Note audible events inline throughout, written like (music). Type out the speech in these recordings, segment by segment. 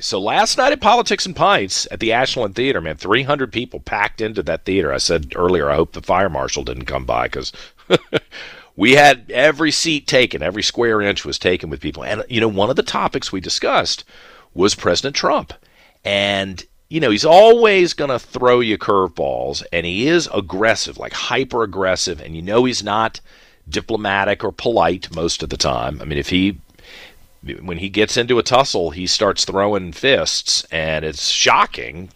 So last night at Politics and Pints at the Ashland Theater, man, 300 people packed into that theater. I said earlier, I hope the fire marshal didn't come by because (laughs) we had every seat taken, every square inch was taken with people. And, you know, one of the topics we discussed was President Trump. And, you know, he's always going to throw you curveballs, and he is aggressive, like hyper aggressive, and you know he's not diplomatic or polite most of the time. I mean, if he when he gets into a tussle, he starts throwing fists, and it's shocking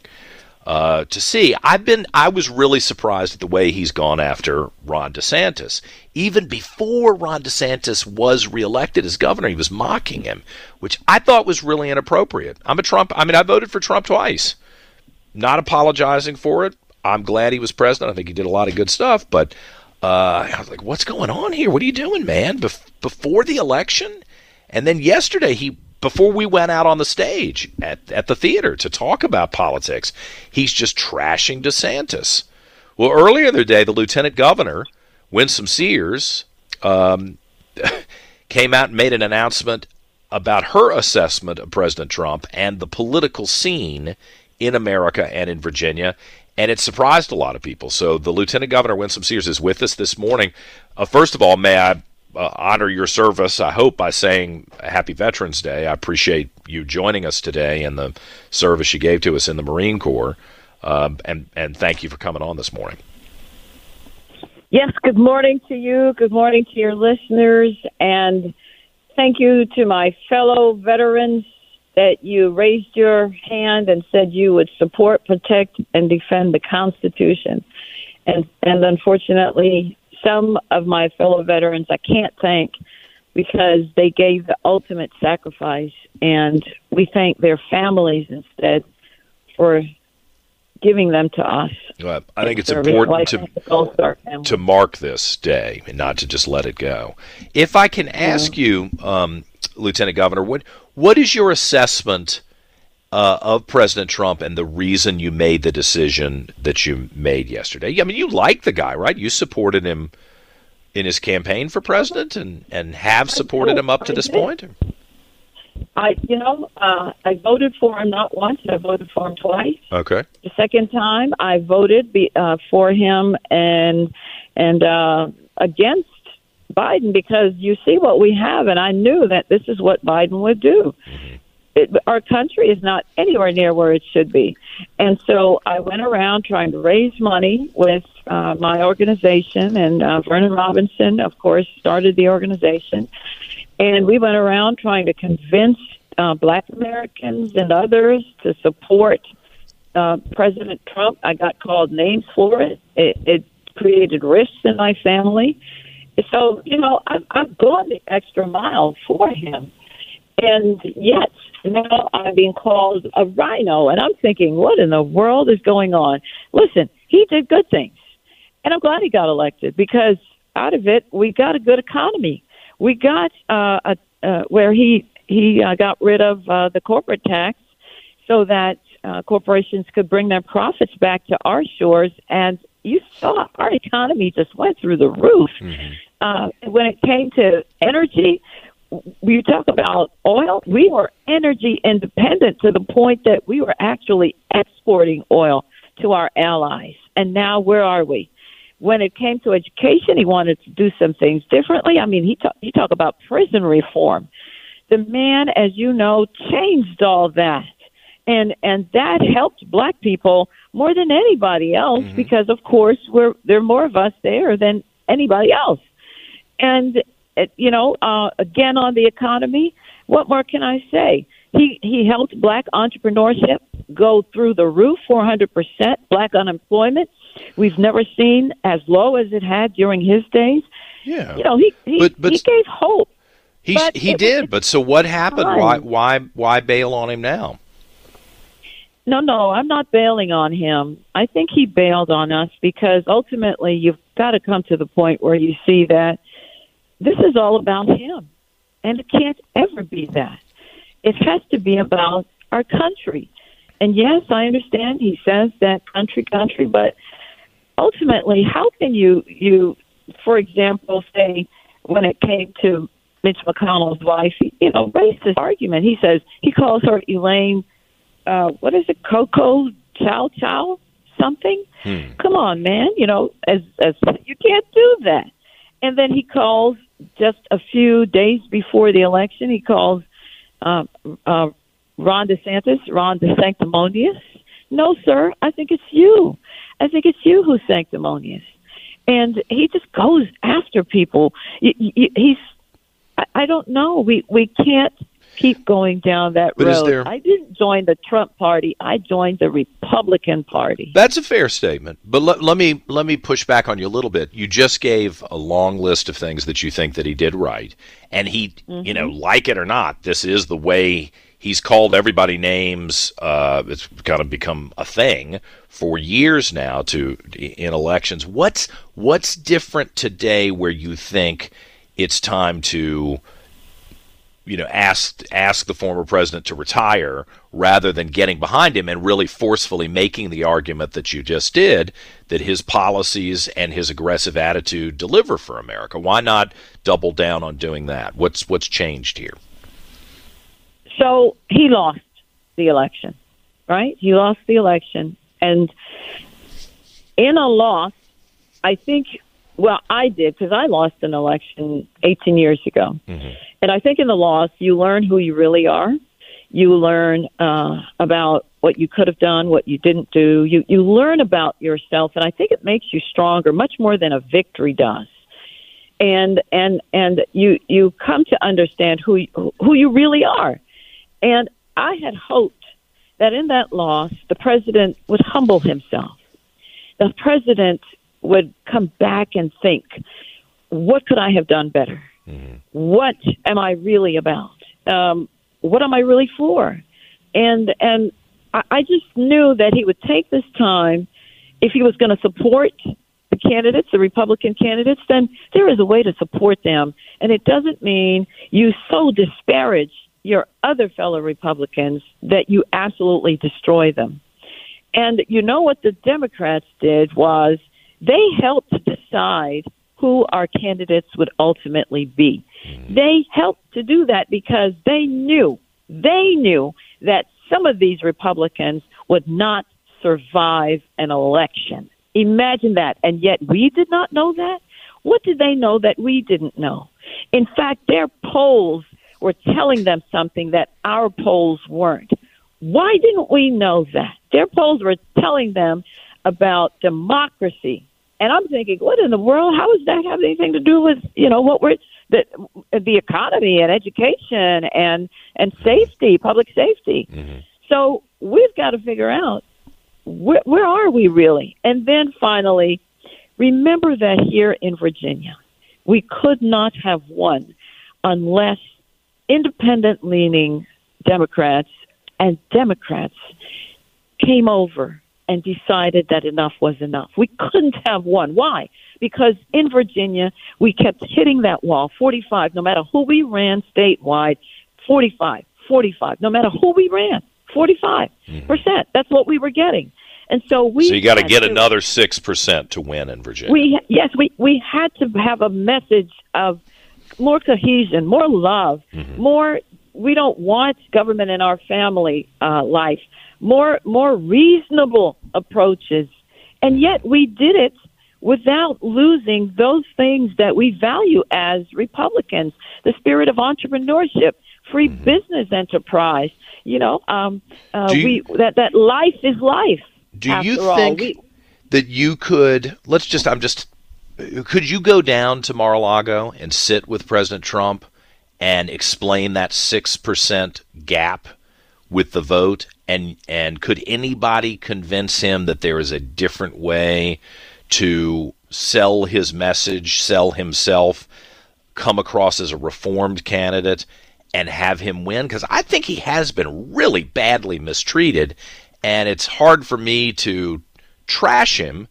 uh, to see. I've been, I was really surprised at the way he's gone after Ron DeSantis. Even before Ron DeSantis was reelected as governor, he was mocking him, which I thought was really inappropriate. I'm a Trump. I mean, I voted for Trump twice. Not apologizing for it. I'm glad he was president. I think he did a lot of good stuff, but uh, I was like, "What's going on here? What are you doing, man?" Bef- before the election and then yesterday, he before we went out on the stage at, at the theater to talk about politics, he's just trashing DeSantis. Well, earlier in the day, the lieutenant governor, Winsome Sears, um, (laughs) came out and made an announcement about her assessment of President Trump and the political scene in America and in Virginia. And it surprised a lot of people. So the Lieutenant Governor Winsome Sears is with us this morning. Uh, first of all, may I uh, honor your service, I hope, by saying Happy Veterans Day. I appreciate you joining us today and the service you gave to us in the Marine Corps. Um, and, and thank you for coming on this morning. Yes, good morning to you. Good morning to your listeners. And thank you to my fellow veterans that you raised your hand and said you would support, protect, and defend the Constitution. And, and unfortunately, some of my fellow veterans I can't thank because they gave the ultimate sacrifice, and we thank their families instead for giving them to us. Well, I think it's important to, to mark this day and not to just let it go. If I can ask yeah. you, um, Lieutenant Governor, what what is your assessment uh, of President Trump and the reason you made the decision that you made yesterday? I mean, you like the guy, right? You supported him in his campaign for president and, and have supported him up to this point? I, you know, uh, I voted for him not once. I voted for him twice. Okay. The second time, I voted be, uh, for him and and uh, against Biden because you see what we have, and I knew that this is what Biden would do. Mm-hmm it, our country is not anywhere near where it should be. And so I went around trying to raise money with uh, my organization, and uh, Vernon Robinson, of course, started the organization. And we went around trying to convince uh, black Americans and others to support uh, President Trump. I got called names for it. It, it created rifts in my family. So, you know, I've, I've gone the extra mile for him. And yet, now I'm being called a RINO. and I'm thinking, what in the world is going on? Listen, he did good things, and I'm glad he got elected because out of it we got a good economy. We got uh, a, uh, where he he uh, got rid of uh, the corporate tax so that uh, corporations could bring their profits back to our shores, and you saw our economy just went through the roof. Mm-hmm. Uh, when it came to energy, we talk about oil, we were energy independent to the point that we were actually exporting oil to our allies. And now where are we? When it came to education, he wanted to do some things differently. I mean, he talk, he talk about prison reform. The man, as you know, changed all that. And and that helped black people more than anybody else mm-hmm. because of course we're there are more of us there than anybody else. And you know, uh, again on the economy. What more can I say? He he helped black entrepreneurship go through the roof, 400% black unemployment. We've never seen as low as it had during his days. Yeah. You know, he he, but, but, he gave hope. He he did, but so what happened? Fine. Why why why bail on him now? No, no, I'm not bailing on him. I think he bailed on us because ultimately you've got to come to the point where you see that this is all about him. And it can't ever be that. It has to be about our country. And yes, I understand he says that country, country, but ultimately, how can you, you, for example, say when it came to Mitch McConnell's wife, you know, racist argument. He says he calls her Elaine uh, what is it, Coco Chow Chow something? Hmm. Come on, man. You know, as as you can't do that. And then he calls just a few days before the election. He calls uh, uh, Ron DeSantis, Ron DeSanctimonious. No, sir. I think it's you. I think it's you who's sanctimonious. And he just goes after people. He's. I don't know. We we can't keep going down that but road. There... I didn't join the Trump party. I joined the Republican Party. That's a fair statement. But let, let me let me push back on you a little bit. You just gave a long list of things that you think that he did right, and he, mm-hmm. you know, like it or not, this is the way he's called everybody names. Uh, it's kind of become a thing for years now to in elections. What's what's different today where you think it's time to you know, asked ask the former president to retire rather than getting behind him and really forcefully making the argument that you just did that his policies and his aggressive attitude deliver for America. Why not double down on doing that? What's what's changed here? So he lost the election, right? He lost the election, and in a loss, I think. Well, I did because I lost an election 18 years ago. Mm-hmm and I think in the loss, you learn who you really are. You learn uh, about what you could have done, what you didn't do. You you learn about yourself, and I think it makes you stronger, much more than a victory does. And and and you you come to understand who you, who you really are. And I had hoped that in that loss, the president would humble himself. The president would come back and think, what could I have done better? Mm-hmm. What am I really about? Um, what am I really for? And and I, I just knew that he would take this time if he was going to support the candidates, the Republican candidates, then there is a way to support them. And it doesn't mean you so disparage your other fellow Republicans that you absolutely destroy them. And you know what the Democrats did was they helped decide who our candidates would ultimately be. Mm-hmm. They helped to do that because they knew, they knew that some of these Republicans would not survive an election. Imagine that. And yet we did not know that. What did they know that we didn't know? In fact, their polls were telling them something that our polls weren't. Why didn't we know that? Their polls were telling them about democracy, and I'm thinking, what in the world? How does that have anything to do with you know what we're the the economy and education and and safety, public safety? Mm-hmm. So we've got to figure out where, where are we really, and then finally, remember that here in Virginia, we could not have won unless independent leaning Democrats and Democrats came over and decided that enough was enough. We couldn't have won. Why? Because in Virginia, we kept hitting that wall 45, no matter who we ran statewide, 45, 45, no matter who we ran, 45%. Mm-hmm. percent That's what we were getting. And so we So you got to get another 6% to win in Virginia. We yes, we we had to have a message of more cohesion, more love, mm-hmm. more we don't want government in our family uh, life more more reasonable approaches, and yet we did it without losing those things that we value as Republicans: the spirit of entrepreneurship, free mm-hmm. business enterprise. You know, um, uh, you, we that that life is life. Do you think we, that you could? Let's just. I'm just. Could you go down to Mar-a-Lago and sit with President Trump and explain that six percent gap with the vote and and could anybody convince him that there is a different way to sell his message, sell himself come across as a reformed candidate and have him win? Because I think he has been really badly mistreated, and it's hard for me to trash him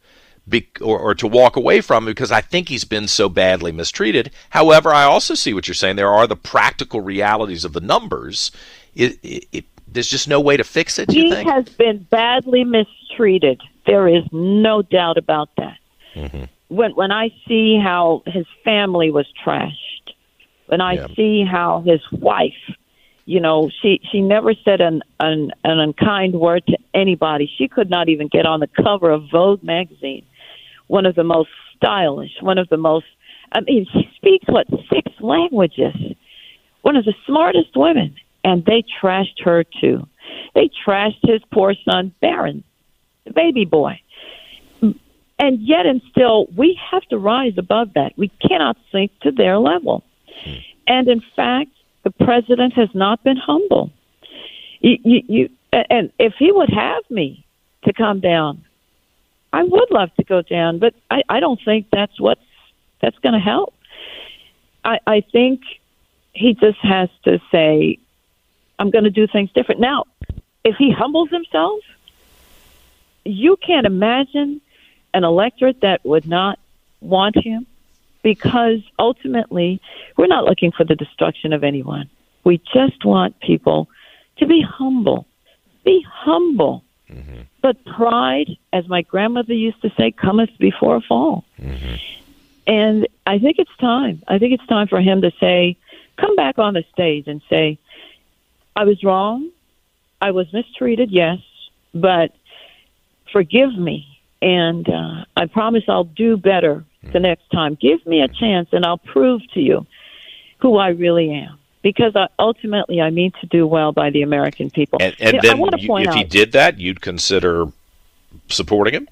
be, or, or, to walk away from him because I think he's been so badly mistreated. However, I also see what you're saying. There are the practical realities of the numbers. It, it, it, there's just no way to fix it. He has been badly mistreated. There is no doubt about that. Mm-hmm. When when I see how his family was trashed, when I yeah. see how his wife, you know, she she never said an, an an unkind word to anybody. She could not even get on the cover of Vogue magazine one of the most stylish, one of the most, I mean, she speaks, what, six languages. One of the smartest women. And they trashed her too. They trashed his poor son, Barron, the baby boy. And yet, and still, we have to rise above that. We cannot sink to their level. Hmm. And in fact, the president has not been humble. You, you, you, and if he would have me to come down I would love to go down, but I, I don't think that's what that's going to help. I, I think he just has to say, I'm going to do things different. Now, if he humbles himself, you can't imagine an electorate that would not want him because ultimately we're not looking for the destruction of anyone. We just want people to be humble. Be humble. Mm-hmm. But pride, as my grandmother used to say, cometh before a fall. Mm-hmm. And I think it's time. I think it's time for him to say, come back on the stage and say, I was wrong. I was mistreated, yes, but forgive me. And uh, I promise I'll do better the mm-hmm. next time. Give me a chance and I'll prove to you who I really am because I, ultimately I mean to do well by the American people. And, and you then, you, if out, he did that, you'd consider supporting him.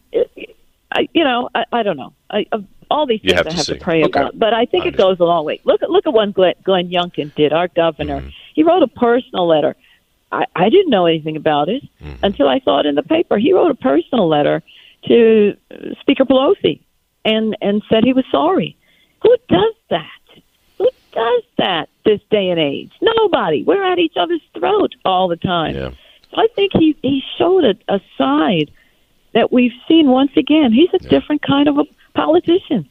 I, you know, I, I don't know. I, all these things have I have to, to pray okay. about, but I think it goes a long way. Look at look at what Glenn, Glenn Youngkin did, our governor. Mm-hmm. He wrote a personal letter. I, I didn't know anything about it mm-hmm. until I saw it in the paper. He wrote a personal letter to Speaker Pelosi and and said he was sorry. Who does that? Does that this day and age? Nobody. We're at each other's throat all the time. Yeah. So I think he he showed a, a side that we've seen once again. He's a yeah. different kind of a politician.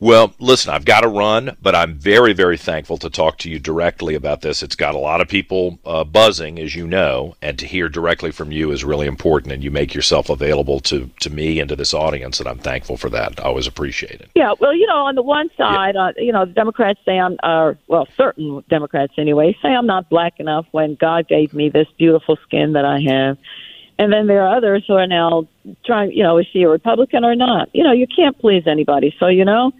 Well, listen, I've got to run, but I'm very, very thankful to talk to you directly about this. It's got a lot of people uh, buzzing, as you know, and to hear directly from you is really important. And you make yourself available to, to me and to this audience, and I'm thankful for that. I always appreciate it. Yeah, well, you know, on the one side, yeah. uh, you know, the Democrats say I'm, uh, well, certain Democrats anyway, say I'm not black enough when God gave me this beautiful skin that I have. And then there are others who are now trying, you know, is she a Republican or not? You know, you can't please anybody. So, you know,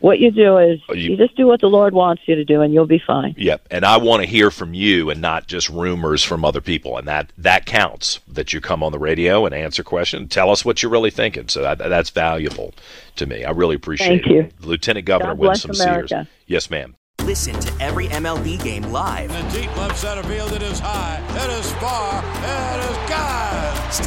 what you do is oh, you, you, just do what the Lord wants you to do, and you'll be fine. Yep, and I want to hear from you, and not just rumors from other people, and that that counts. That you come on the radio and answer questions, tell us what you're really thinking. So that, that's valuable to me. I really appreciate Thank it. You. Lieutenant Governor God Winsome Sears. Yes, ma'am. Listen to every MLB game live. In the deep left center field, it is high, it is far, it is